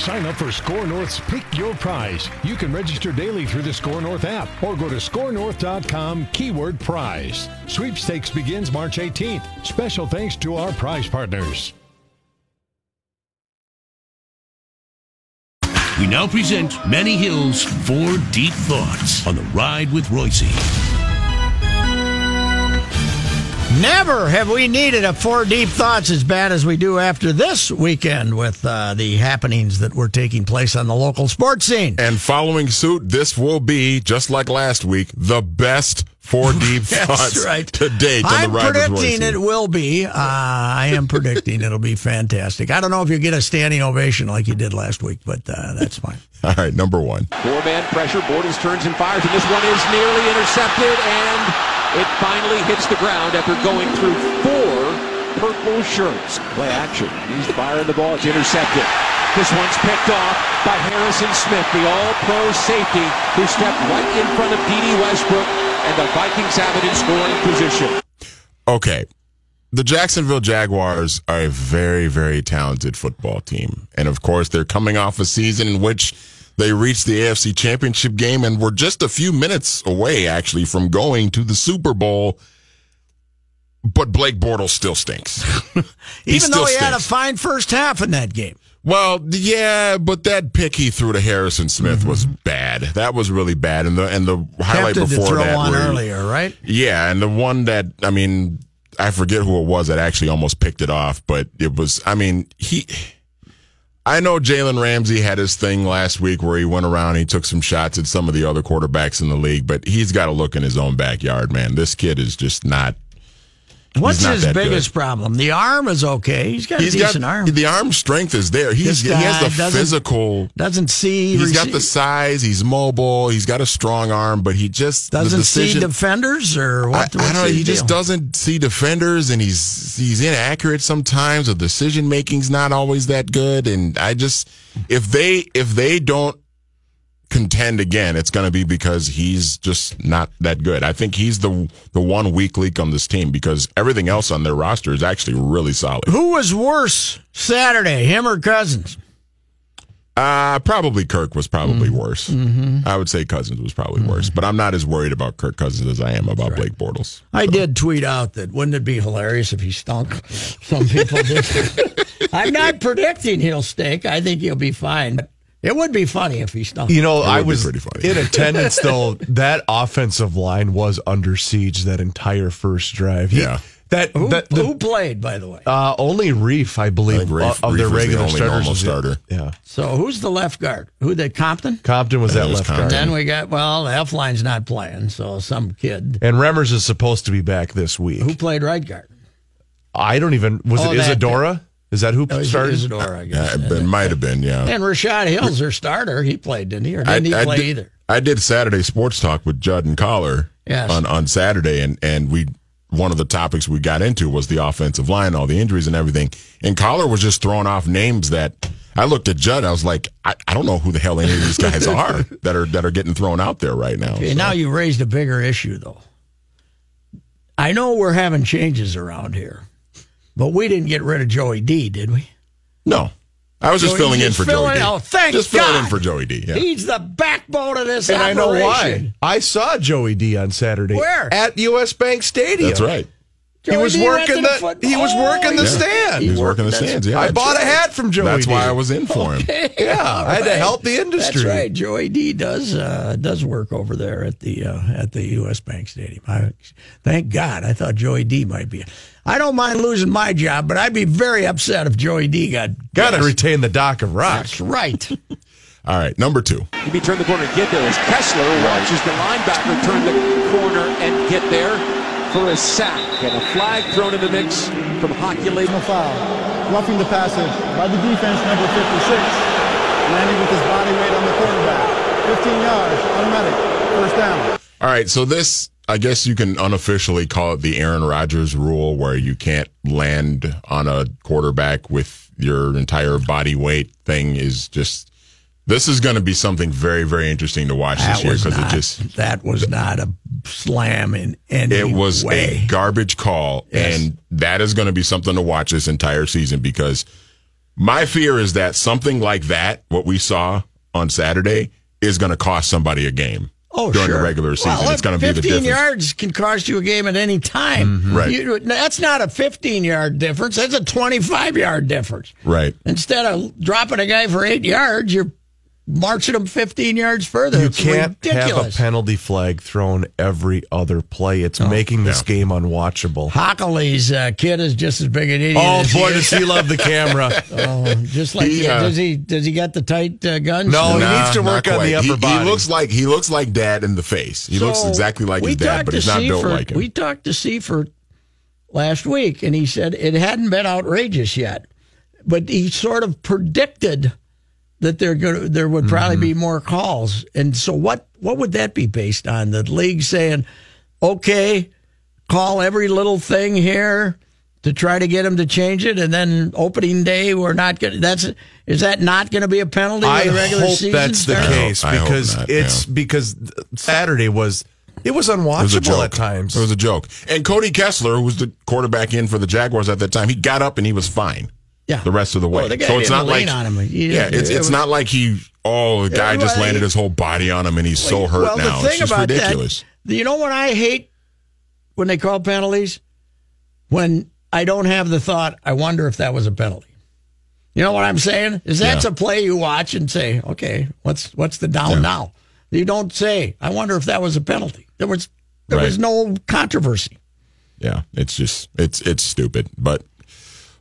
Sign up for Score North's Pick Your Prize. You can register daily through the Score North app or go to scorenorth.com keyword prize. Sweepstakes begins March 18th. Special thanks to our prize partners. We now present Manny Hill's Four Deep Thoughts on the Ride with Reusse. Never have we needed a four deep thoughts as bad as we do after this weekend with uh, the happenings that were taking place on the local sports scene. And following suit, this will be, just like last week, the best four deep thoughts right. to date on I'm the ride with predicting it will be. Uh, I am predicting it'll be fantastic. I don't know if you get a standing ovation like you did last week, but uh, that's fine. All right, number one. Four man pressure. Bortles turns and fires, and this one is nearly intercepted, and it finally hits the ground after going through four purple shirts. Play action. He's firing the ball. It's intercepted. This one's picked off by Harrison Smith, the all-pro safety who stepped right in front of Dede Westbrook, and the Vikings have it in scoring position. Okay. The Jacksonville Jaguars are a very, very talented football team. And of course, they're coming off a season in which they reached the AFC Championship game and were just a few minutes away, actually, from going to the Super Bowl. But Blake Bortles still stinks. He Even though he had a fine first half in that game. Well, yeah, but that pick he threw to Harrison Smith was mm-hmm. bad. That was really bad. And the and the highlight Tempted to before throw that, on where earlier, right? yeah, and the one that I mean, I forget who it was that actually almost picked it off, but it was. I mean, he. I know Jalen Ramsey had his thing last week where he went around, he took some shots at some of the other quarterbacks in the league, but he's got to look in his own backyard, man. This kid is just not. What's his biggest good. problem? The arm is okay. He's got a decent got arm. the arm strength is there. He's he has the doesn't- physical. Doesn't see. He's got the size. He's mobile. He's got a strong arm, but he just doesn't see decision- defenders or I, what? I what's don't know. He just doesn't see defenders, and he's he's inaccurate sometimes. The decision making's not always that good, and I just if they if they don't contend again, it's going to be because he's just not that good. I think he's the the one weak link on this team because everything else on their roster is actually really solid. Who was worse Saturday, him or Cousins? Uh probably Kirk was probably Mm-hmm. worse. I would say Cousins was probably worse, but I'm not as worried about Kirk Cousins as I am about Blake Bortles. I did tweet out that wouldn't it be hilarious if he stunk? Some people did. I'm not predicting he'll stink. I think he'll be fine. But it would be funny if he stunk. You know, I was pretty funny. in attendance though. That offensive line was under siege that entire first drive. He- Yeah. that who, that the, who played, by the way? uh, only Reiff, I believe, I Reiff- uh, of their Reiff was the regular only starters. normal starter. Yeah, So who's the left guard? Who the Compton? Compton was Yeah, that was left Compton. guard, Then we got well, the F line's not playing, so some kid and Remmers is supposed to be back this week. who played right guard. I don't even was Oh, it that- Isidora? Is that who Oh, started? Isidora, I guess. Yeah, it might have been, yeah. And Rashod Hill's their starter. He played, didn't he? Or didn't he play did, either? I did Saturday sports talk with Judd and Collar Yes. on, on Saturday, and, and we one of the topics we got into was the offensive line, all the injuries and everything. And Collar was just throwing off names that I looked at Judd. I was like, I, I don't know who the hell any of these guys are that are that are getting thrown out there right now. Okay, So, now you raised a bigger issue, though. I know we're having changes around here, but we didn't get rid of Joey D, did we? no, I was just Joey filling in for filling- Joey D. oh, thank just filling in for Joey D. Yeah. He's the backbone of this and I know why. I saw Joey D on Saturday. Where? At US Bank Stadium. That's right. He Joey was D went working to the, he was Oh, working the yeah. stand. He was working the That's- stands. Yeah, I bought a hat from Joey That's D. why I was in for him. Yeah, I had to help the industry. That's right. Joey D does uh, does work over there at the uh, at the U.S. Bank Stadium. I, thank God. I thought Joey D might be. I don't mind losing my job, but I'd be very upset if Joey D got Got to retain the dock of rock. That's right. All right, number two. He may turn the corner and get there as Kessler watches the linebacker turn the corner and get there for a sack. And a flag thrown in the mix from Hockey Lake. No foul. Roughing the passer by the defense, number 56. Landing with his body weight on the quarterback. 15 yards, automatic. First down. All right, so this, I guess you can unofficially call it the Aaron Rodgers rule, where you can't land on a quarterback with your entire body weight thing is just. This is going to be something very, very interesting to watch That this year because it just that was not a slam in any it was way. a garbage call, Yes. and that is going to be something to watch this entire season because my fear is that something like that, what we saw on Saturday, is going to cost somebody a game. Oh, during sure. the regular season, Well, it's going to be the 15 yards can cost you a game at any time. Mhm. Right. You- that's not a 15 yard difference. That's a 25 yard difference. Right. Instead of dropping a guy for eight yards, you're marching them 15 yards further. You It's can't have a penalty flag thrown every other play. It's making this game unwatchable. Hochuli's uh, kid is just as big an idiot. Oh as boy, he does he love the camera! Oh, just like He, uh, does he? Does he got the tight uh, guns? No, he needs to work on quite. the upper he, body. He looks like he looks like dad in the face. He looks exactly like his dad, but he's not built like him. We talked to Seifert last week, and he said it hadn't been outrageous yet, but he sort of predicted that there going there would probably Mm-hmm. be more calls. And so, what what would that be based on? The league saying, "Okay, call every little thing here." To try to get them to change it, and then opening day we're not going. to That's is that not going to be a penalty? I the regular hope season that's the starts? case I because not, it's yeah. because Saturday was it was It was a unwatchable joke at times. It was a joke. And Cody Kessler, who was the quarterback in for the Jaguars at that time, he got up and he was fine. Yeah. The rest of the oh, way. Oh, guy so it's lean like on him. He- yeah, it's it it's was- not like he oh the guy just landed his whole body on him and he's so hurt well, now. the thing it's just about ridiculous. that, you know what I hate when they call penalties? When I don't have the thought, I wonder if that was a penalty. You know what I'm saying? Is that's Yeah. a play you watch and say, okay, what's what's the down Yeah. now? You don't say, I wonder if that was a penalty. There was there Right. was no controversy. Yeah, it's just it's it's stupid, but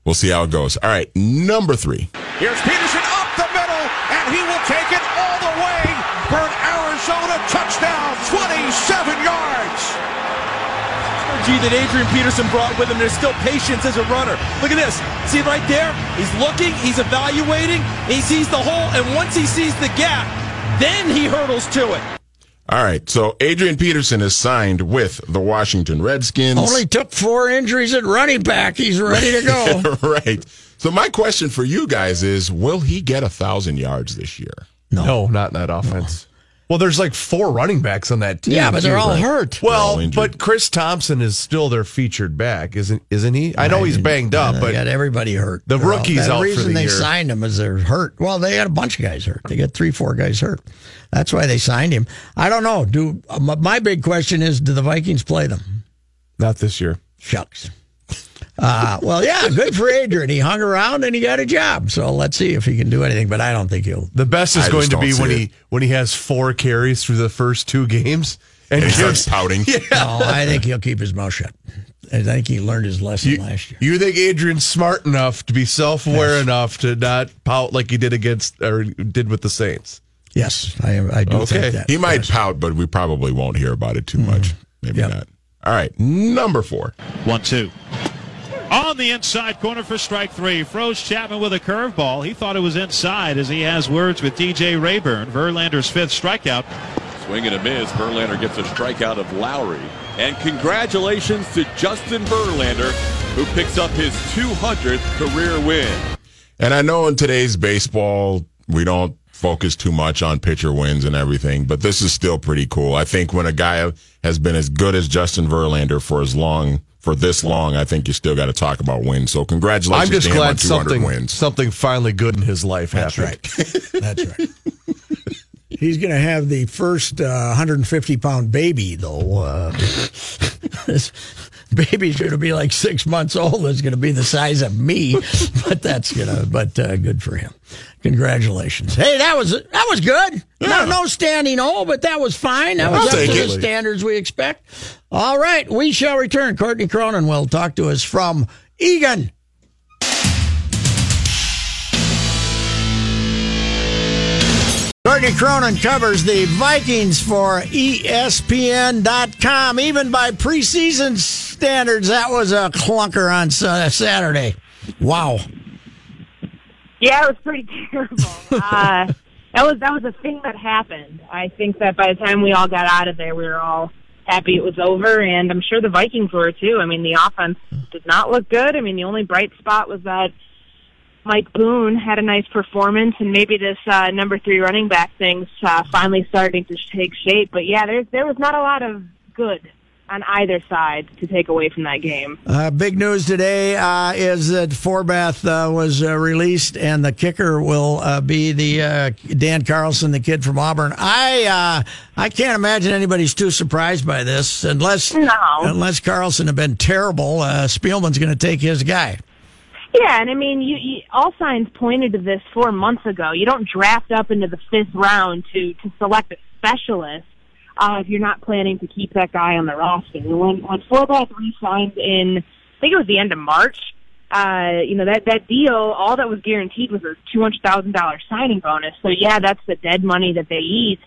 we'll see how it goes. All right, number three. Here's Peterson up the middle, and he will take it all the way for an Arizona touchdown, 27 yards. energy that Adrian Peterson brought with him. There's still patience as a runner. Look at this. See right there? He's looking, he's evaluating, he sees the hole, and once he sees the gap, then he hurdles to it. All right, so Adrian Peterson is signed with the Washington Redskins. Only took four injuries at running back. He's ready to go. right. So my question for you guys is: Will he get a thousand yards this year? No, not in that offense. Well, there's like four running backs on that team. Yeah, but they're too, all right? hurt. Well, injured. but Chris Thompson is still their featured back, isn't isn't he? I know he's banged up, but got everybody hurt. The They're all- rookie's the out for reason the they year. signed him is they're hurt. Well, they had a bunch of guys hurt. They got three, four guys hurt. That's why they signed him. I don't know. Do uh, my- my big question is: Do the Vikings play them? not this year. Shucks. Uh, well, yeah, good for Adrian. He hung around and he got a job. So let's see if he can do anything. But I don't think he'll. The best is I going to be when it. he when he has four carries through the first two games and And he starts gives. pouting. No, I think he'll keep his mouth shut. I think he learned his lesson You, last year. you think Adrian's smart enough to be self aware enough to not pout like he did against or did with the Saints? Yes, I, I do Okay. think that. He might pout, but we probably won't hear about it too much. Maybe Yep. not. All right, number four. One, two. On the inside corner for strike three. Froze Chapman with a curveball. He thought it was inside as he has words with DJ Reyburn. Verlander's fifth strikeout. Swing and a miss. Verlander gets a strikeout of Lowrie. And congratulations to Justin Verlander, who picks up his 200th career win. And I know in today's baseball, we don't focus too much on pitcher wins and everything, but this is still pretty cool. I think when a guy has been as good as Justin Verlander for as long, for this long, I think you still got to talk about wins. So congratulations I'm just to him on glad something wins. something finally good in his life That's happened. right. That's right. He's going to have the first uh, 150 pound baby, though. Uh, this baby's going to be like six months old. It's going to be the size of me, but that's going to. But uh, good for him. Congratulations. Hey, that was that was good. No, no standing O, but that was fine. That was I'll up to take the it. standards we expect. All right, we shall return. Courtney Cronin will talk to us from Eagan. Courtney Cronin covers the Vikings for ESPN.com. Even by preseason standards, that was a clunker on Saturday. Wow. Yeah, it was pretty terrible. Uh, that was that was a thing that happened. I think that by the time we all got out of there, we were all happy it was over, and I'm sure the Vikings were too. I mean, the offense did not look good. I mean, the only bright spot was that Mike Boone had a nice performance, and maybe this uh, number three running back thing's uh, finally starting to take shape. But yeah, there there was not a lot of good on either side to take away from that game. Uh, big news today uh, is that Forbath uh, was uh, released, and the kicker will uh, be the uh, Dan Carlson, the kid from Auburn. I uh, I can't imagine anybody's too surprised by this, unless unless Carlson had been terrible. Uh, Spielman's going to take his guy. Yeah, and I mean, you, you all signs pointed to this four months ago. You don't draft up into the fifth round to to select a specialist uh, if you're not planning to keep that guy on the roster. When when Forbath re-signed in, I think it was the end of March. Uh, you know that that deal, all that was guaranteed was a two hundred thousand dollars signing bonus. So yeah, that's the dead money that they eat.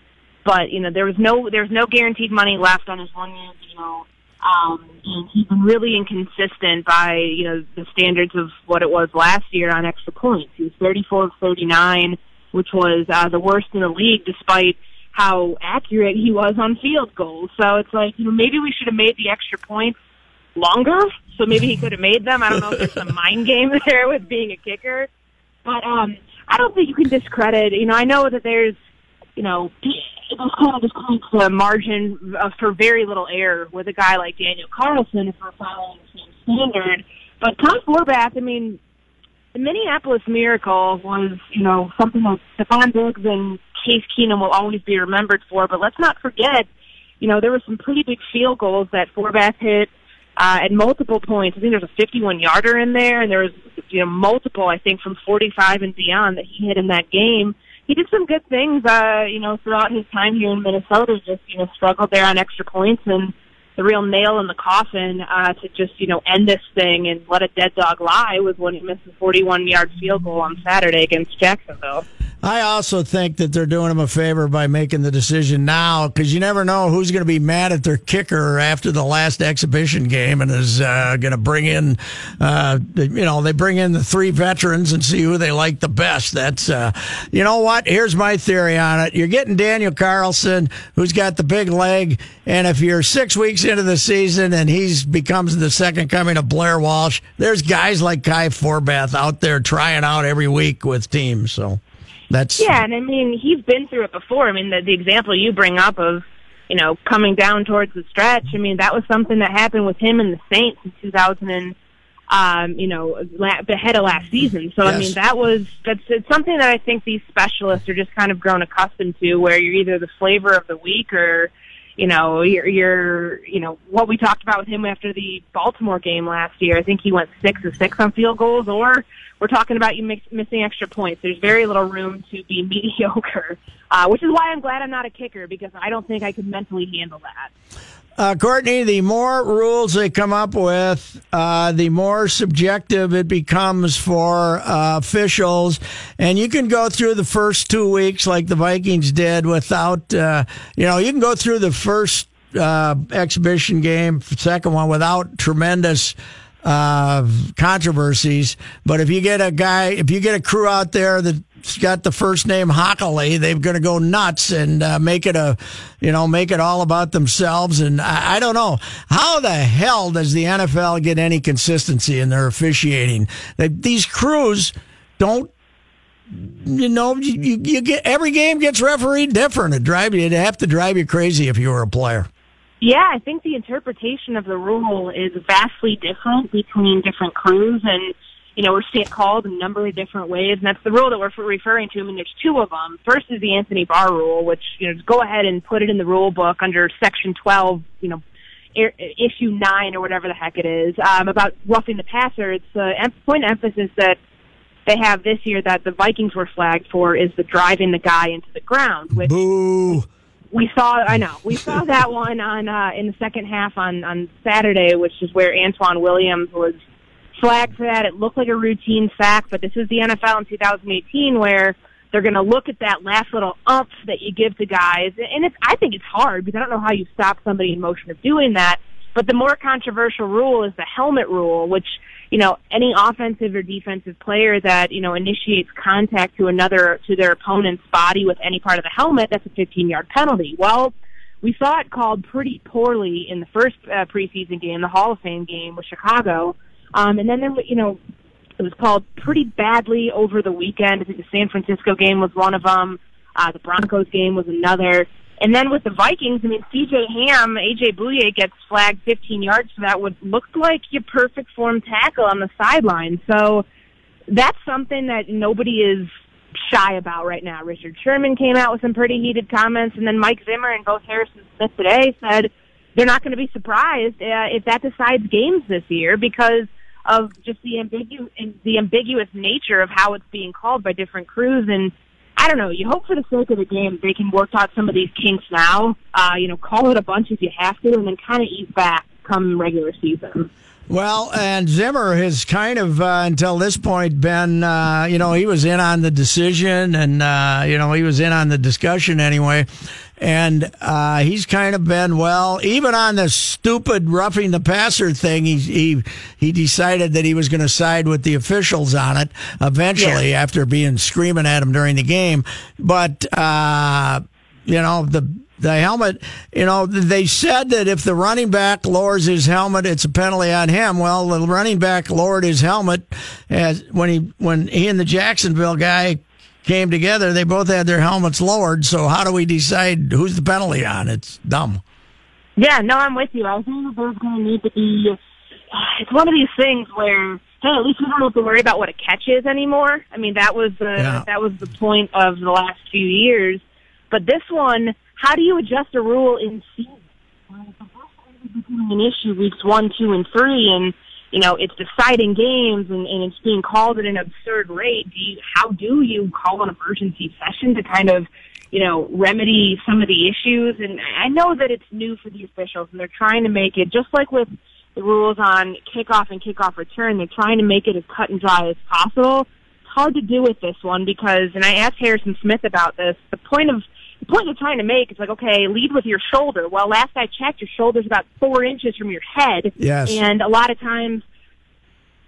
But you know there was no there was no guaranteed money left on his one year deal. Um, and he's been really inconsistent by you know the standards of what it was last year on extra points. He was 34 of 39, which was uh, the worst in the league, despite how accurate he was on field goals. So it's like you know maybe we should have made the extra points longer, so maybe he could have made them. I don't know if there's some mind game there with being a kicker, but um, I don't think you can discredit. You know, I know that there's you know those kind of just creates a margin uh, for very little error with a guy like Daniel Carlson if we're following the same standard. But Tom Forbath, I mean, the Minneapolis Miracle was, you know, something that Stefon Diggs and Case Keenum will always be remembered for. But let's not forget, you know, there were some pretty big field goals that Forbath hit uh, at multiple points. I think there's a 51 yarder in there, and there was, you know, multiple, I think, from 45 and beyond that he hit in that game he did some good things, uh, you know, throughout his time here in Minnesota. Just you know, struggled there on extra points, and the real nail in the coffin uh, to just you know end this thing and let a dead dog lie was when he missed a 41 yard field goal on Saturday against Jacksonville. I also think that they're doing him a favor by making the decision now because you never know who's going to be mad at their kicker after the last exhibition game and is uh, going to bring in, uh, you know, they bring in the three veterans and see who they like the best. That's, uh, you know what? Here's my theory on it. You're getting Daniel Carlson, who's got the big leg, and if you're six weeks into the season and he's becomes the second coming of Blair Walsh, there's guys like Kai Forbath out there trying out every week with teams. So. That's yeah, and I mean he's been through it before. I mean the the example you bring up of you know coming down towards the stretch. I mean that was something that happened with him and the Saints in 2000 and um, you know la- ahead of last season. So Yes. I mean that was that's it's something that I think these specialists are just kind of grown accustomed to, where you're either the flavor of the week or you know you're you're you know what we talked about with him after the Baltimore game last year. I think he went six of six on field goals, or we're talking about you mix, missing extra points. There's very little room to be mediocre, uh, which is why I'm glad I'm not a kicker because I don't think I could mentally handle that. Uh, Courtney, the more rules they come up with, uh, the more subjective it becomes for uh, officials. And you can go through the first two weeks like the Vikings did without, uh, you know, you can go through the first uh, exhibition game, second one, without tremendous uh, controversies. But if you get a guy, if you get a crew out there that's got the first name Hochuli, they're going to go nuts and uh, make it a, you know, make it all about themselves. And I, I don't know how the hell does the NFL get any consistency in their officiating? That these crews don't. You know, you, you, you get every game gets refereed different. It drive you. It'd have to drive you crazy if you were a player. Yeah, I think the interpretation of the rule is vastly different between different crews, and you know we're seeing it called in a number of different ways, and that's the rule that we're referring to. I mean, there's two of them. First is the Anthony Barr rule, which you know just go ahead and put it in the rule book under Section 12, you know, issue nine or whatever the heck it is um, about roughing the passer. It's the point of emphasis that they have this year that the Vikings were flagged for is the driving the guy into the ground, which Boo. we saw I know we saw that one on uh, in the second half on on Saturday, which is where Antoine Williams was flagged for that. It looked like a routine sack, but this is the NFL in 2018 where They're going to look at that last little umph that you give to guys, and it's I think it's hard because I don't know how you stop somebody in motion of doing that. But the more controversial rule is the helmet rule, which you know any offensive or defensive player that you know initiates contact to another to their opponent's body with any part of the helmet, that's a 15 yard penalty. Well, we saw it called pretty poorly in the first uh, preseason game, the Hall of Fame game with Chicago, um, and then there, you know it was called pretty badly over the weekend. I think the San Francisco game was one of them. Uh, the Broncos game was another. And then with the Vikings, I mean, CJ Ham, AJ Bouye gets flagged 15 yards for that would look like your perfect form tackle on the sideline. So that's something that nobody is shy about right now. Richard Sherman came out with some pretty heated comments, and then Mike Zimmer and both Harrison Smith today said they're not going to be surprised uh, if that decides games this year because – of just the ambiguous the ambiguous nature of how it's being called by different crews and I don't know. You hope for the sake of the game they can work out some of these kinks now. Uh, you know, call it a bunch if you have to, and then kind of ease back come regular season. Well, and Zimmer has kind of, uh, until this point, been, uh, you know, he was in on the decision and, uh, you know, he was in on the discussion anyway. And uh, he's kind of been, well, even on the stupid roughing the passer thing, he, he, he decided that he was going to side with the officials on it eventually yeah. after being screaming at him during the game. But, uh, you know, the the helmet, you know, they said that if the running back lowers his helmet, it's a penalty on him. Well, the running back lowered his helmet as when he when he and the Jacksonville guy came together. They both had their helmets lowered. So how do we decide who's the penalty on? It's dumb. Yeah, no, I'm with you. I think there's going to need to be. It's one of these things where hey, at least we don't have to worry about what a catch is anymore. I mean, that was the yeah. that was the point of the last few years. But this one, how do you adjust a rule in season? Becoming an issue weeks one, two, and three, and you know it's deciding games, and, and it's being called at an absurd rate. Do you, how do you call an emergency session to kind of you know, remedy some of the issues. And I know that it's new for the officials and they're trying to make it just like with the rules on kickoff and kickoff return, they're trying to make it as cut and dry as possible. It's hard to do with this one because, and I asked Harrison Smith about this, the point of the point they're trying to make is like, okay, lead with your shoulder. Well, last I checked, your shoulder's about four inches from your head. Yes. And a lot of times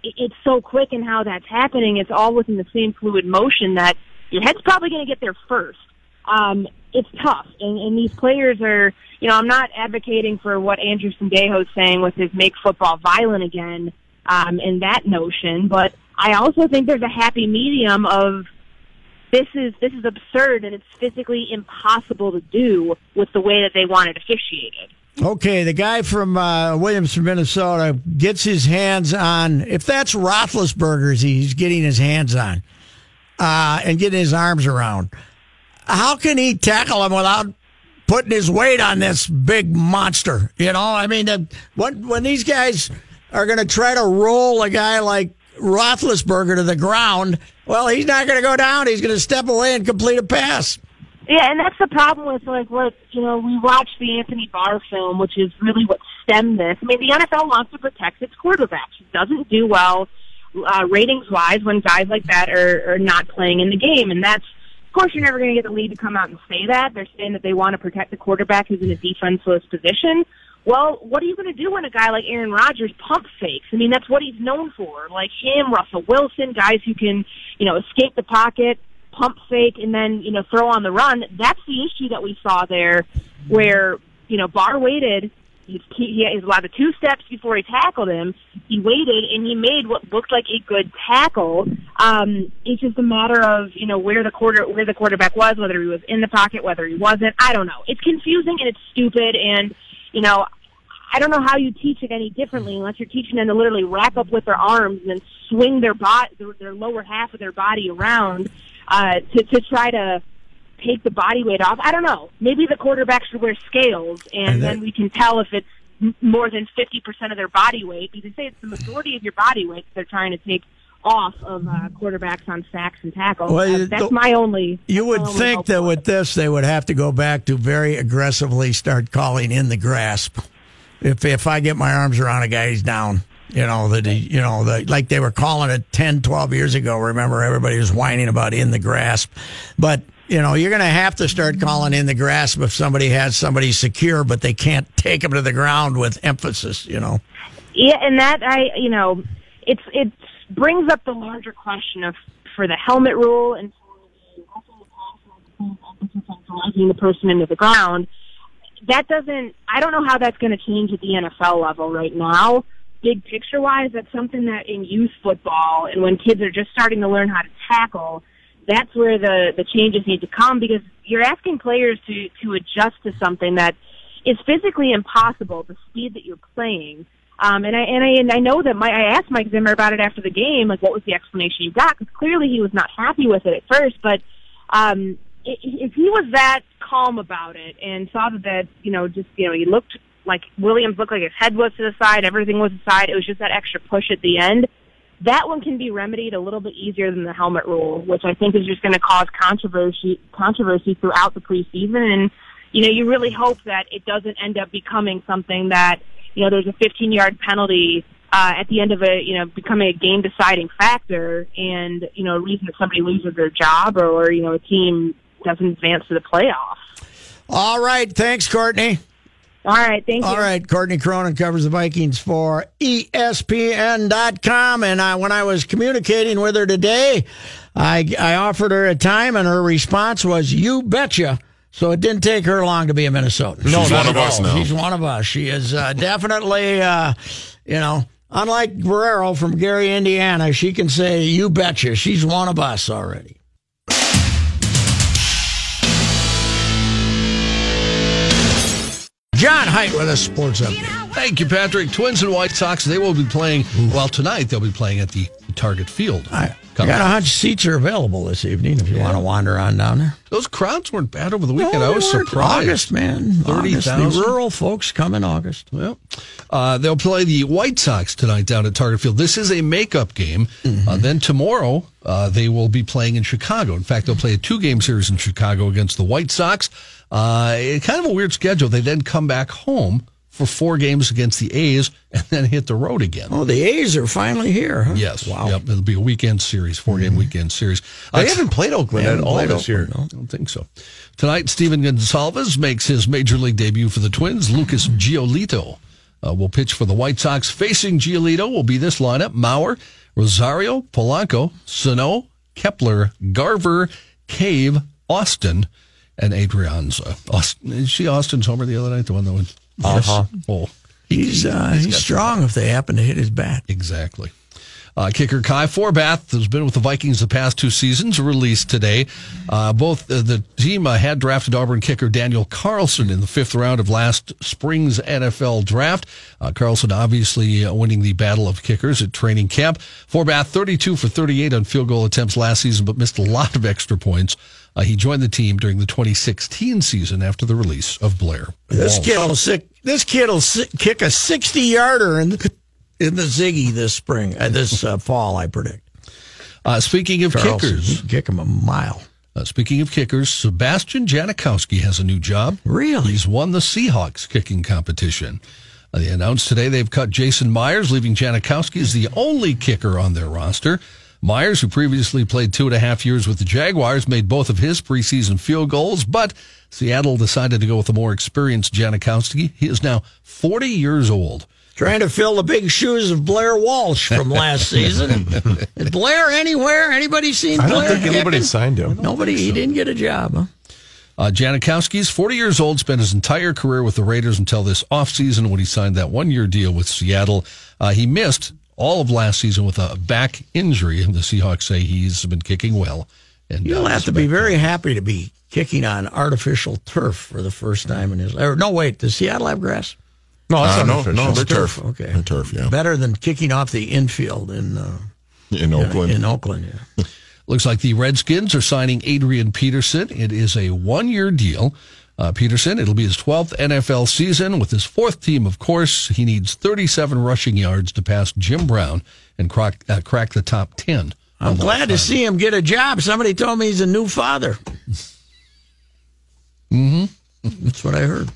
it's so quick in how that's happening. It's all within the same fluid motion that your head's probably going to get there first. Um, it's tough, and, and these players are. You know, I'm not advocating for what Andrew Sendejo's saying with his make football violent again, um, and that notion, but I also think there's a happy medium of this is this is absurd and it's physically impossible to do with the way that they want it officiated. Okay, the guy from uh, Williams from Minnesota gets his hands on. If that's Roethlisberger's, he's getting his hands on uh, and getting his arms around. How can he tackle him without putting his weight on this big monster? You know, I mean, uh, when when these guys are going to try to roll a guy like Roethlisberger to the ground, well, he's not going to go down. He's going to step away and complete a pass. Yeah, and that's the problem with like what you know. We watched the Anthony Barr film, which is really what stemmed this. I mean, the NFL wants to protect its quarterbacks. It doesn't do well uh, ratings wise when guys like that are, are not playing in the game, and that's of course you're never going to get the league to come out and say that. They're saying that they want to protect the quarterback who's in a defenseless position. Well, what are you going to do when a guy like Aaron Rodgers pump fakes? I mean, that's what he's known for. Like him, Russell Wilson, guys who can, you know, escape the pocket, pump fake, and then, you know, throw on the run. That's the issue that we saw there where, you know, Barr waited. He, he, he allowed two steps before he tackled him. He waited and he made what looked like a good tackle. Um, it's just a matter of you know where the quarter where the quarterback was, whether he was in the pocket, whether he wasn't. I don't know. It's confusing and it's stupid. And you know, I don't know how you teach it any differently unless you're teaching them to literally wrap up with their arms and then swing their bot their, their lower half of their body around uh, to to try to take the body weight off. I don't know. Maybe the quarterback should wear scales, and, and that, then we can tell if it's more than fifty percent of their body weight. Because they say it's the majority of your body weight they're trying to take off of uh, quarterbacks on sacks and tackles. Well, uh, that's my only. You would only think that with this, they would have to go back to very aggressively start calling in the grasp. If if I get my arms around a guy, he's down. You know that he, you know the, like they were calling it 10, 12 years ago. Remember, everybody was whining about in the grasp, but you know you're going to have to start calling in the grasp if somebody has somebody secure, but they can't take them to the ground with emphasis. You know. Yeah, and that I, you know, it's it brings up the larger question of for the helmet rule and dragging the person into the ground. That doesn't. I don't know how that's going to change at the NFL level right now. Big picture wise, that's something that in youth football and when kids are just starting to learn how to tackle, that's where the the changes need to come because you're asking players to to adjust to something that is physically impossible. The speed that you're playing. Um, and I and I and I know that my I asked Mike Zimmer about it after the game, like what was the explanation you got? Because clearly he was not happy with it at first, but um, if he was that calm about it and saw that, you know just you know he looked like Williams looked like his head was to the side, everything was aside. It was just that extra push at the end. That one can be remedied a little bit easier than the helmet rule, which I think is just going to cause controversy controversy throughout the preseason. And you know, you really hope that it doesn't end up becoming something that you know there's a 15 yard penalty uh, at the end of a you know becoming a game deciding factor and you know a reason that somebody loses their job or, or you know a team doesn't advance to the playoffs. All right, thanks, Courtney. All right, thank you. All right, Courtney Cronin covers the Vikings for ESPN.com. And I, when I was communicating with her today, I, I offered her a time, and her response was, You betcha. So it didn't take her long to be a Minnesotan. No, She's one of us now. She's one of us. She is uh, definitely, uh, you know, unlike Guerrero from Gary, Indiana, she can say, You betcha. She's one of us already. John Heidt with a sports update. Thank you, Patrick. Twins and White Sox, they will be playing, well, tonight they'll be playing at the Target Field. I, I got a hunch seats are available this evening if you want to wander on down there. Those crowds weren't bad over the weekend. No, I was surprised. August, man. Thirty August. The rural folks come in August. Well, uh, they'll play the White Sox tonight down at Target Field. This is a makeup game. Mm-hmm. Uh, then tomorrow, uh, they will be playing in Chicago. In fact, they'll play a two game series in Chicago against the White Sox. Uh, kind of a weird schedule. They then come back home for four games against the A's and then hit the road again. Oh, the A's are finally here. Huh? Yes. Wow. Yep. It'll be a weekend series, four game weekend series. They Uh, haven't played Oakland at all this year. No, I don't think so. Tonight, Stephen Gonsalves makes his major league debut for the Twins. Lucas Giolito uh, will pitch for the White Sox. Facing Giolito will be this lineup: Mauer, Rosario, Polanco, Sano, Kepler, Garver, Cave, Austin, and Adrianza. Austin, is she Austin's homer the other night? The one that went. Uh-huh. Oh, He's uh, he's, got strong if they happen to hit his bat. Exactly. Uh, kicker Kai Forbath has been with the Vikings the past two seasons, released today. Uh, both uh, the team uh, had drafted Auburn kicker Daniel Carlson in the fifth round of last spring's NFL draft. Uh, Carlson obviously uh, winning the battle of kickers at training camp. Forbath 32 for 38 on field goal attempts last season, but missed a lot of extra points. Uh, he joined the team during the 2016 season after the release of Blair. This kid will sick, this kid will si- kick a sixty yarder in the in the Ziggy this spring, uh, this uh, fall. I predict. Uh, speaking of Carlson, kickers, kick him a mile. Uh, speaking of kickers, Sebastian Janikowski has a new job. Really? He's won the Seahawks kicking competition. Uh, they announced today they've cut Jason Myers, leaving Janikowski as the only kicker on their roster. Myers, who previously played two and a half years with the Jaguars, made both of his preseason field goals, but Seattle decided to go with a more experienced Janikowski. He is now 40 years old. Trying to fill the big shoes of Blair Walsh from last season. Is Blair anywhere? Anybody seen I don't Blair? think anybody signed him. Nobody. He didn't get a job. Huh? Uh, Janikowski's 40 years old, spent his entire career with the Raiders until this offseason when he signed that one year deal with Seattle. Uh, he missed all of last season with a back injury, and the Seahawks say he's been kicking well. And You'll uh, have to be very happy to be kicking on artificial turf for the first time in his life. Or, no, wait. Does Seattle have grass? No, it's Uh, no, no, they're turf. Okay. They're turf, yeah. Better than kicking off the infield in uh, In Oakland. In Oakland, yeah. Looks like the Redskins are signing Adrian Peterson. It is a one year deal. Uh, Peterson, it'll be his 12th NFL season with his fourth team, of course. He needs 37 rushing yards to pass Jim Brown and crack, uh, crack the top 10. I'm glad to see him get a job. Somebody told me he's a new father. Mm-hmm. That's what I heard.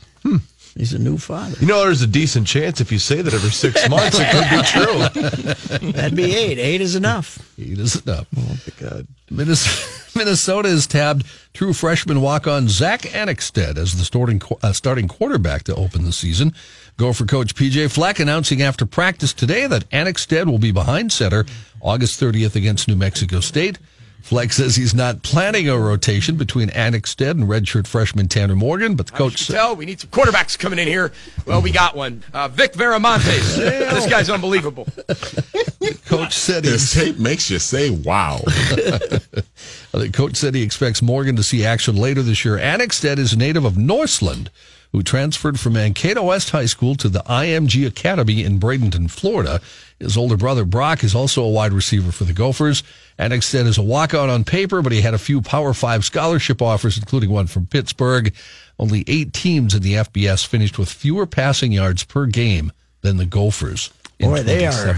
He's a new father. You know, there's a decent chance if you say that every six months, it could be true. That'd be eight. Eight is enough. Eight is enough. Oh my God. Minnesota is tabbed true freshman walk-on Zack Annexstad as the starting uh, starting quarterback to open the season. Gopher coach PJ Fleck announcing after practice today that Annexted will be behind center August 30th against New Mexico State. Fleck says he's not planning a rotation between Annexstad and redshirt freshman Tanner Morgan, but the coach said, tell we need some quarterbacks coming in here. Well, we got one. Uh, Vic Viramontes. this guy's unbelievable. coach said he This tape makes you say, wow. The coach said he expects Morgan to see action later this year. Annexstad is a native of Northland, who transferred from Mankato West High School to the IMG Academy in Bradenton, Florida. His older brother Brock is also a wide receiver for the Gophers. Annexstad is a walkout on paper, but he had a few Power Five scholarship offers, including one from Pittsburgh. Only eight teams in the FBS finished with fewer passing yards per game than the Gophers. in Boy, they are.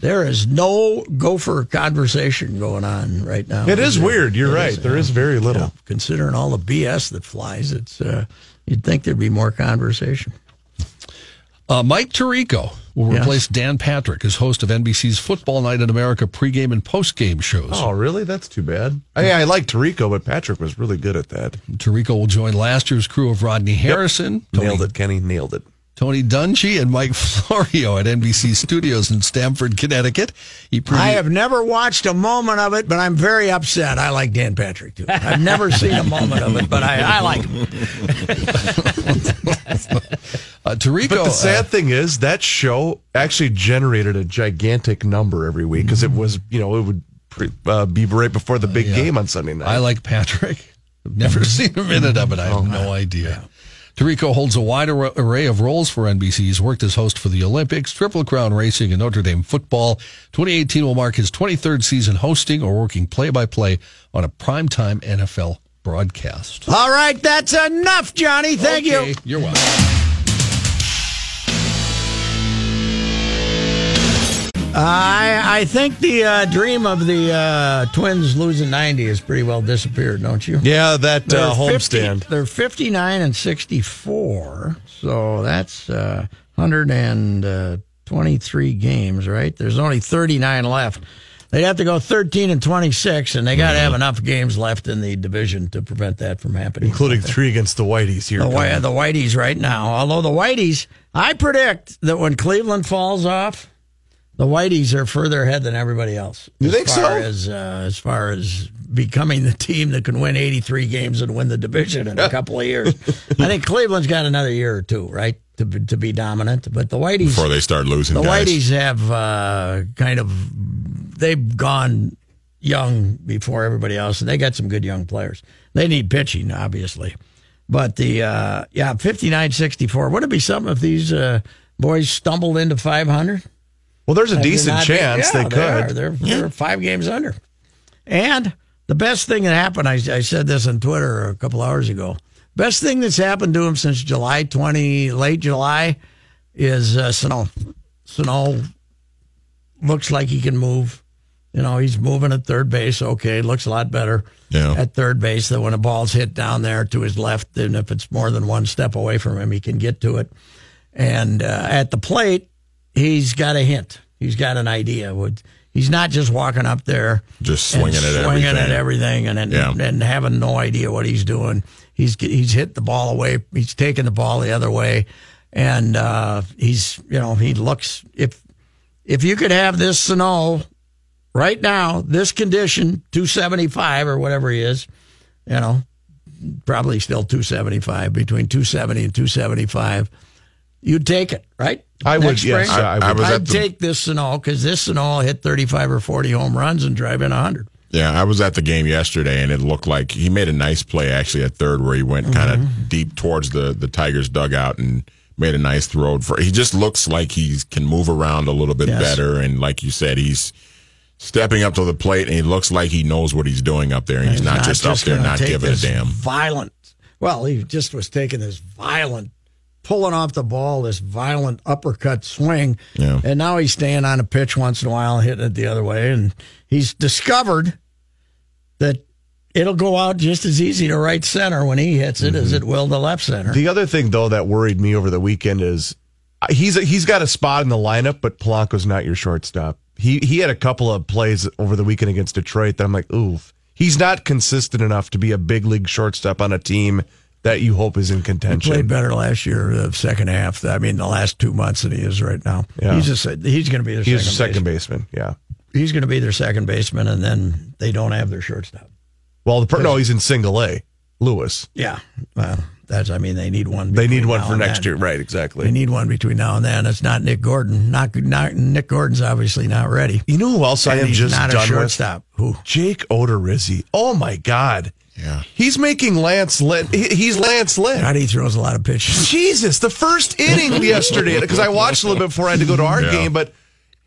There is no gopher conversation going on right now. It is there? weird. You're It right. is, There uh, is very little. yeah, considering all the BS that flies, it's uh, you'd think there'd be more conversation. Uh, Mike Tirico will Yes. replace Dan Patrick as host of NBC's Football Night in America pregame and postgame shows. Oh, really? That's too bad. I, I like Tirico, but Patrick was really good at that. Tirico will join last year's crew of Rodney Harrison, Nailed Tony, it, Kenny. Nailed it. Tony Dungy, and Mike Florio at NBC Studios in Stamford, Connecticut. He pre- I have never watched a moment of it, but I'm very upset. I like Dan Patrick too. I've never seen a moment of it, but I, I like him. uh, Tirico. But the uh, sad thing is that show actually generated a gigantic number every week because it was, you know, it would pre, uh, be right before the big yeah. game on Sunday night. I like Patrick. I've never seen a minute of it. I have no idea. Tirico holds a wide ar- array of roles for NBC. He's worked as host for the Olympics, Triple Crown Racing, and Notre Dame football. 2018 will mark his 23rd season hosting or working play by play on a primetime NFL broadcast. All right, that's enough, Johnny. Thank Okay, you. You're welcome. I I think the uh, dream of the uh, Twins losing 90 has pretty well disappeared, don't you? yeah, that They're uh, 50 homestand. they're 59 and 64, so that's uh, 123 games, right? There's only 39 left. They'd have to go 13 and 26, and they got to have enough games left in the division to prevent that from happening. Including three against the Whiteys here. the, the Whiteys right now. Although the Whiteys, I predict that when Cleveland falls off, the Whiteys are further ahead than everybody else. You think so? As uh, as far as becoming the team that can win 83 games and win the division in a couple of years, I think Cleveland's got another year or two, right, to be, to be dominant. But the Whiteys, Before they start losing the guys. Whiteys have uh, kind of they've gone young before everybody else, and they got some good young players. They need pitching, obviously, but the uh, yeah, 59-64. Would it be something if these uh, boys stumbled into five hundred? Well, there's a decent chance yeah, they could. Are. They're, they're five games under. And the best thing that happened, I, I said this on Twitter a couple hours ago. Best thing that's happened to him since July 20, late July, is uh, Sano. Sano looks like he can move. You know, he's moving at third base. Okay, looks a lot better Yeah. at third base than when a ball's hit down there to his left. And if it's more than one step away from him, he can get to it. And uh, at the plate, he's got a hint. He's got an idea. He's not just walking up there, Just and swinging at swinging everything. at everything, and and, Yeah. and having no idea what he's doing. He's he's hit the ball away. He's taken the ball the other way, and uh, he's you know he looks if if you could have this Sano right now, this condition, two seventy five or whatever he is, you know, probably still two seventy five between two seventy and two seventy five. You'd take it, right? I would, Next yes. I- I would. I was I'd at the- take this and all because this and all hit 35 or 40 home runs and drive in 100. Yeah, I was at the game yesterday, and it looked like he made a nice play actually at third, where he went kind Mm-hmm. of deep towards the the Tigers' dugout and made a nice throw. For he just looks like he can move around a little bit Yes. better, and like you said, he's stepping up to the plate, and he looks like he knows what he's doing up there, and he's, not, just up there gonna not take giving a this damn. Violent. Well, he just was taking this violent, pulling off the ball, this violent uppercut swing. Yeah. And now he's staying on a pitch once in a while, hitting it the other way. And he's discovered that it'll go out just as easy to right center when he hits it as Mm-hmm. it will to left center. The other thing, though, that worried me over the weekend is uh, he's he's got a spot in the lineup, but Polanco's not your shortstop. He he had a couple of plays over the weekend against Detroit that I'm like, oof, he's not consistent enough to be a big league shortstop on a team that you hope is in contention. He played better last year, the second half. I mean, the last two months than he is right now. Yeah. He's just he's going to be their He's a second, second baseman. baseman. Yeah. He's going to be their second baseman, and then they don't have their shortstop. Well, the per- no, he's in single A. Lewis. Yeah, well, that's. I mean, they need one. They need one for next then. year, right? Exactly. They need one between now and then. It's not Nick Gordon. Not, not Nick Gordon's obviously not ready. You know who else I am just not a done shortstop. with? Who? Jake Odorizzi. Oh my God. Yeah. He's making Lance Lynn. He's Lance Lynn. God, he throws a lot of pitches. Jesus, the first inning yesterday, because I watched a little bit before I had to go to our Yeah. game, but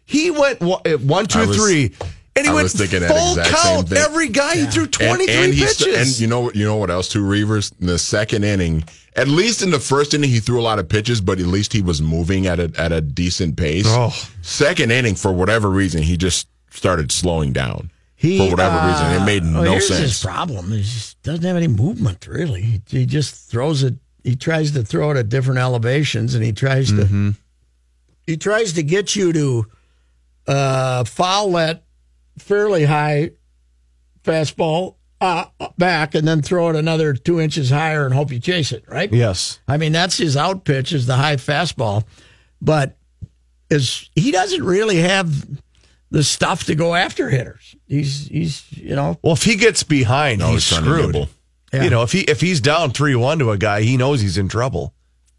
he went one, uh, two, was- three, and he I went was thinking that full exact same count thing. every guy. He threw And- 23 and, he st- pitches. and you know you know what else? Two Reavers in the second inning. At least in the first inning, he threw a lot of pitches, but at least he was moving at a at a decent pace. Oh. Second inning, for whatever reason, he just started slowing down. He, for whatever uh, reason, it made well, no here's sense. His problem is he doesn't have any movement really. He, he just throws it. He tries to throw it at different elevations, and he tries to Mm-hmm. he tries to get you to uh, foul that fairly high fastball uh, back, and then throw it another two inches higher and hope you chase it. Right? yes. I mean, that's his out pitch is the high fastball, but is he doesn't really have the stuff to go after hitters. He's he's you know Well, if he gets behind, he's he's screwed. Yeah. You know, if he if he's down three one to a guy, he knows he's in trouble.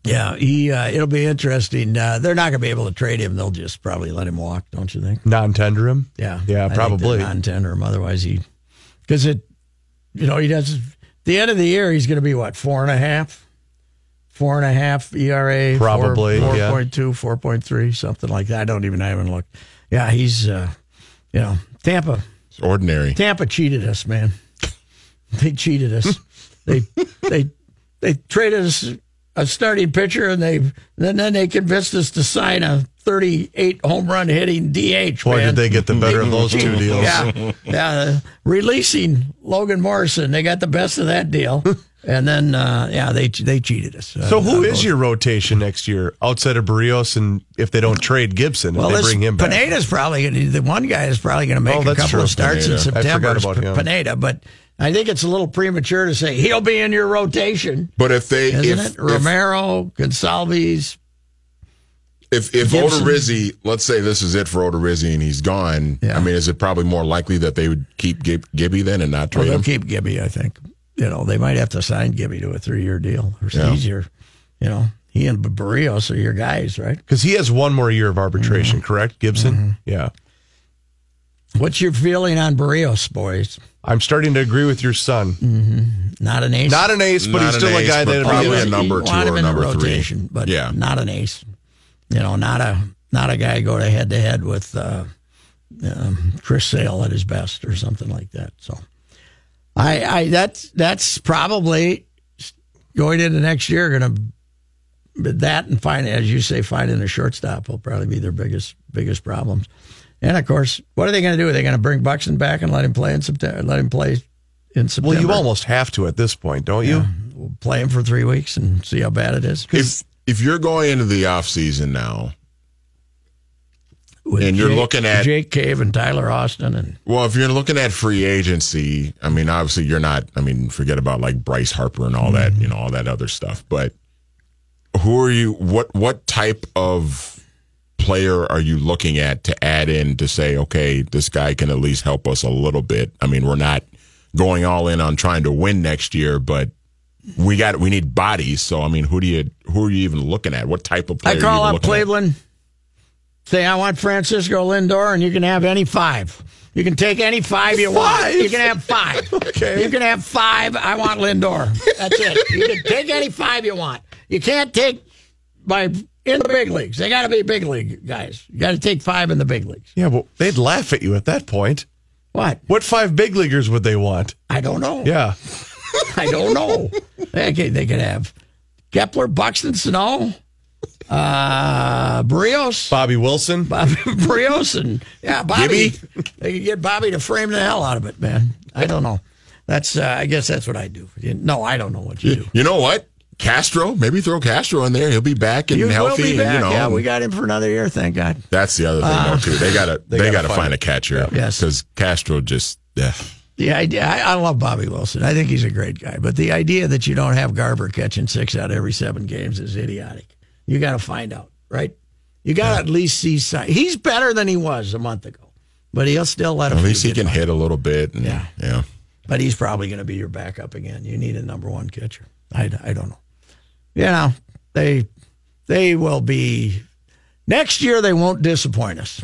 yeah he uh, it'll be interesting. Uh, they're not going to be able to trade him. They'll just probably let him walk, don't you think? Non-tender him. Yeah, Yeah, I probably. non-tender him. Otherwise, he because it you know he does the end of the year he's going to be what four and a half. Four and a half ERA, Probably, four yeah. point two, four point three, something like that. I don't even I haven't looked. Yeah, he's uh, you know Tampa. It's ordinary. Tampa cheated us, man. They cheated us. they they they traded us a starting pitcher, and they and then they convinced us to sign a 38 home run hitting DH. Boy, man. did they get the better of those two deals. Yeah, yeah. releasing Logan Morrison, they got the best of that deal, and then uh, yeah, they they cheated us. So Uh, who on is both. your rotation next year outside of Berrios and if they don't trade Gibson, if Well, they bring him back? Pineda's probably gonna, the one guy is probably going to make Oh, a couple true. of starts in Pineda. I September. forgot about him. Pineda, but I think it's a little premature to say he'll be in your rotation, But if they isn't if, it? if Romero, Gonsalves. if if Gibson. Odorizzi, let's say this is it for Odorizzi and he's gone, Yeah. I mean, is it probably more likely that they would keep Gib, Gibby then and not Well, trade they'll him? keep Gibby. I think you know they might have to sign Gibby to a three-year deal. Or Yeah. He's your, you know, he and Berrios are your guys, right? Because he has one more year of arbitration, correct, Gibson? Yeah. What's your feeling on Berrios, boys? I'm starting to agree with your son. Not an ace. Not an ace, but Not he's an still a guy that probably be a number two want him or in the number three. rotation, but Yeah. not an ace. You know, not a not a guy go to head to head with uh, um, Chris Sale at his best or something like that. So, I, I that's that's probably going into next year going to that and finding, as you say, finding a shortstop will probably be their biggest biggest problems. And of course, what are they going to do? Are they going to bring Buxton back and let him play in September? Let him play in September? Well, you almost have to at this point, don't you? We'll play him for three weeks and see how bad it is. If if you're going into the off season now, And you're looking at Jake Cave and Tyler Austin and Well, if you're looking at free agency, I mean, obviously you're not. I mean, forget about like Bryce Harper and all that, mm-hmm. you know, all that other stuff. But who are you? What what type of player are you looking at to add in to say, okay, this guy can at least help us a little bit? I mean, we're not going all in on trying to win next year, but we got we need bodies. So, I mean, who do you who are you even looking at? What type of player? I are call you up looking at? Say I want Francisco Lindor, and you can have any five. You can take any five you want. You can have five. Okay. You can have five. I want Lindor. That's it. You can take any five you want. You can't take by in the big leagues. They got to be big league guys. You got to take five in the big leagues. Yeah, well, they'd laugh at you at that point. What? What five big leaguers would they want? I don't know. Yeah. I don't know. they, could, they could have Kepler, Buxton, Sano, uh, Berrios, Bobby Wilson. Bobby Berrios, and yeah, Bobby. They could get Bobby to frame the hell out of it, man. I don't know. That's uh, I guess that's what I do. No, I don't know what you do. You know what? Castro, maybe throw Castro in there. He'll be back and You healthy. be and, you know, yeah, we got him for another year. Thank God. that's the other thing Uh, though too. They gotta They they, gotta gotta, find it. a catcher. Yes. because Castro just yeah. Yeah, I, I I love Bobby Wilson. I think he's a great guy. But the idea that you don't have Garver catching six out of every seven games is idiotic. You got to find out, right? You got to at least see sign. He's better than he was a month ago, but he'll still let him. At least he can hit a little bit. And, Yeah. yeah. But he's probably going to be your backup again. You need a number one catcher. I, I don't know. You know they they will be next year. They won't disappoint us.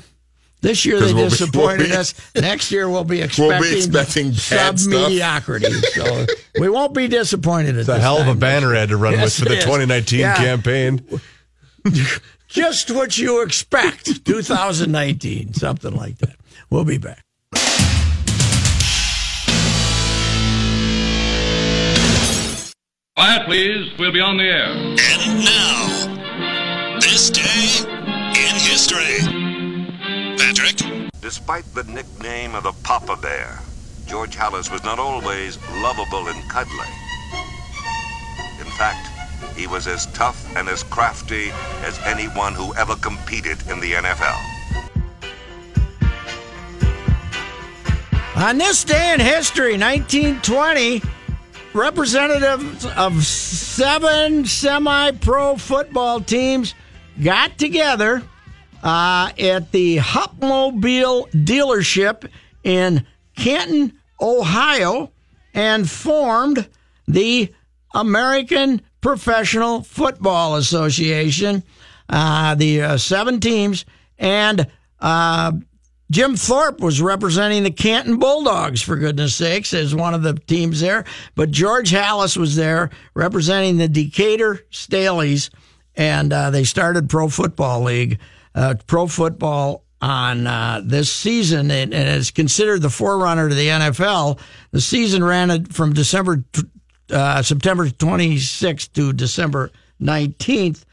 This year they we'll be- disappointed we'll be- us. Next year we'll be We'll expecting, be expecting sub mediocrity. So we won't be disappointed. At It's a this hell of a banner ad to run Yes, with for it the is. 2019 Yeah. Campaign. Just what you expect. 2019, something like that. We'll be back. Quiet, please. We'll be on the air. And now, this day in history. Patrick? Despite the nickname of the Papa Bear, George Halas was not always lovable and cuddly. In fact, he was as tough and as crafty as anyone who ever competed in the NFL. On this day in history, 1920, representatives of seven semi pro football teams got together uh, at the Hupmobile dealership in Canton, Ohio, and formed the American Professional Football Association. Uh, the uh, seven teams and uh, Jim Thorpe was representing the Canton Bulldogs, for goodness sakes, as one of the teams there. But George Halas was there representing the Decatur Staleys, and uh, they started Pro Football League, uh, Pro Football on uh, this season, and, and is considered the forerunner to the NFL. The season ran from December, uh, September 26th to December 19th.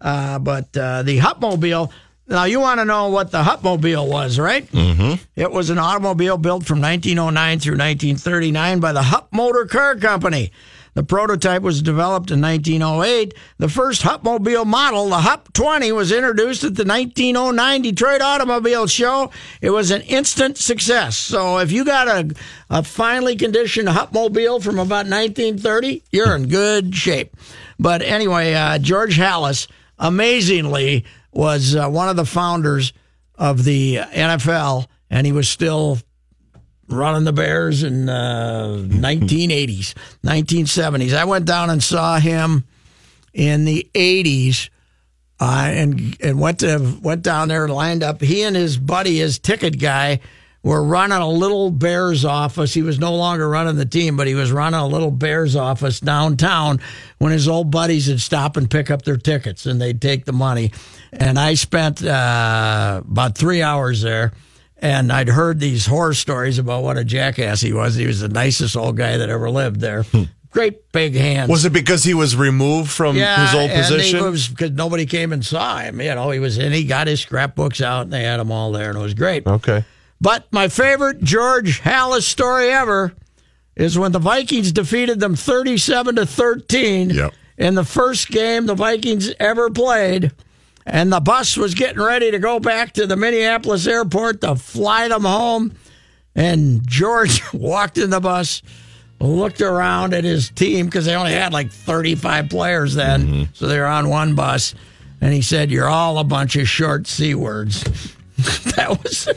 Uh, but uh, the Hupmobile. Now you want to know what the Hupmobile was, right? Mm-hmm. It was an automobile built from 1909 through 1939 by the Hupp Motor Car Company. The prototype was developed in 1908. The first Hupmobile model, the Hup 20, was introduced at the 1909 Detroit Automobile Show. It was an instant success. So if you got a, a finely conditioned Hupmobile from about 1930, you're in good shape. But anyway, uh, George Halas, amazingly, was uh, one of the founders of the NFL, and he was still running the Bears in uh, 1980s, 1970s. I went down and saw him in the 80s. Uh, and and went to went down there and lined up. He and his buddy, his ticket guy, were running a little Bears office. He was no longer running the team, but he was running a little Bears office downtown when his old buddies would stop and pick up their tickets and they'd take the money. And I spent uh, about three hours there. And I'd heard these horror stories about what a jackass he was. He was the nicest old guy that ever lived there. Hmm. Great big hands. Was it because he was removed from his old position? And it was because nobody came and saw him. You know, he was in. He got his scrapbooks out, and they had them all there, and it was great. Okay. But my favorite George Halas story ever is when the Vikings defeated them thirty-seven to thirteen Yep. in the first game the Vikings ever played. And the bus was getting ready to go back to the Minneapolis airport to fly them home. And George walked in the bus, looked around at his team because they only had like 35 players then. Mm-hmm. So they were on one bus. And he said, You're all a bunch of short C words. that was.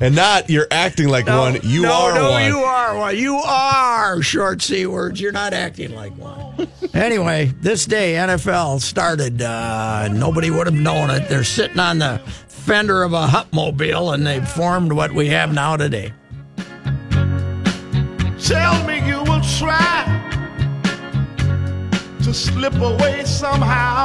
And not you're acting like No, one. You no, are no, one. you are one. You are short C words. You're not acting like one. anyway, this day NFL started. Uh, nobody would have known it. They're sitting on the fender of a Hupmobile, and they formed what we have now today. Tell me you will try to slip away somehow.